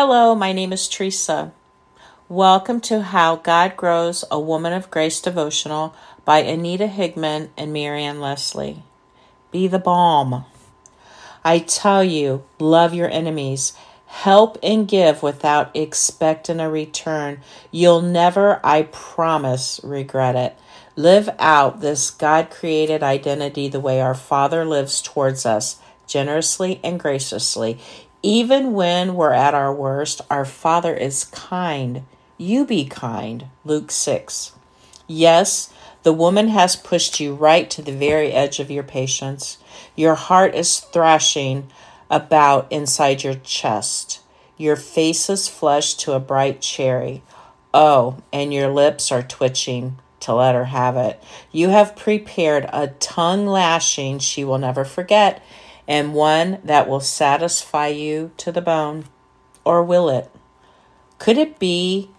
Hello, my name is Teresa. Welcome to How God Grows a Woman of Grace devotional by Anita Higman and Marian Leslie. Be the balm. I tell you, love your enemies. Help and give without expecting a return. You'll never, I promise, regret it. Live out this God created identity the way our Father lives towards us, generously and graciously. Even when we're at our worst, our Father is kind. You be kind. Luke 6. Yes, the woman has pushed you right to the very edge of your patience. Your heart is thrashing about inside your chest. Your face is flushed to a bright cherry. Oh, and your lips are twitching to let her have it. You have prepared a tongue lashing she will never forget and one that will satisfy you to the bone? Or will it? Could it be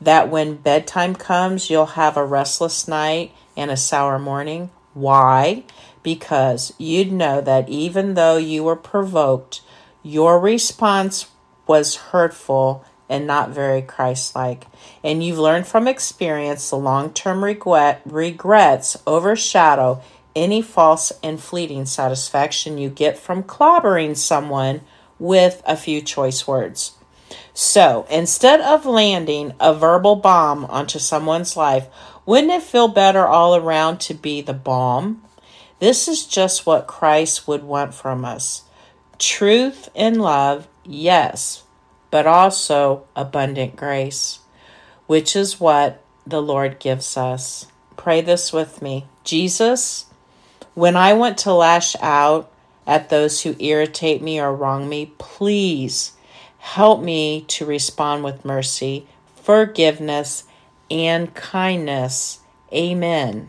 that when bedtime comes, you'll have a restless night and a sour morning? Why? Because you'd know that even though you were provoked, your response was hurtful and not very Christ like. And you've learned from experience the long term regret, regrets overshadow any false and fleeting satisfaction you get from clobbering someone with a few choice words. So instead of landing a verbal bomb onto someone's life, wouldn't it feel better all around to be the balm? This is just what Christ would want from us truth and love, yes, but also abundant grace, which is what the Lord gives us. Pray this with me. Jesus, when I want to lash out at those who irritate me or wrong me, please help me to respond with mercy, forgiveness, and kindness. Amen.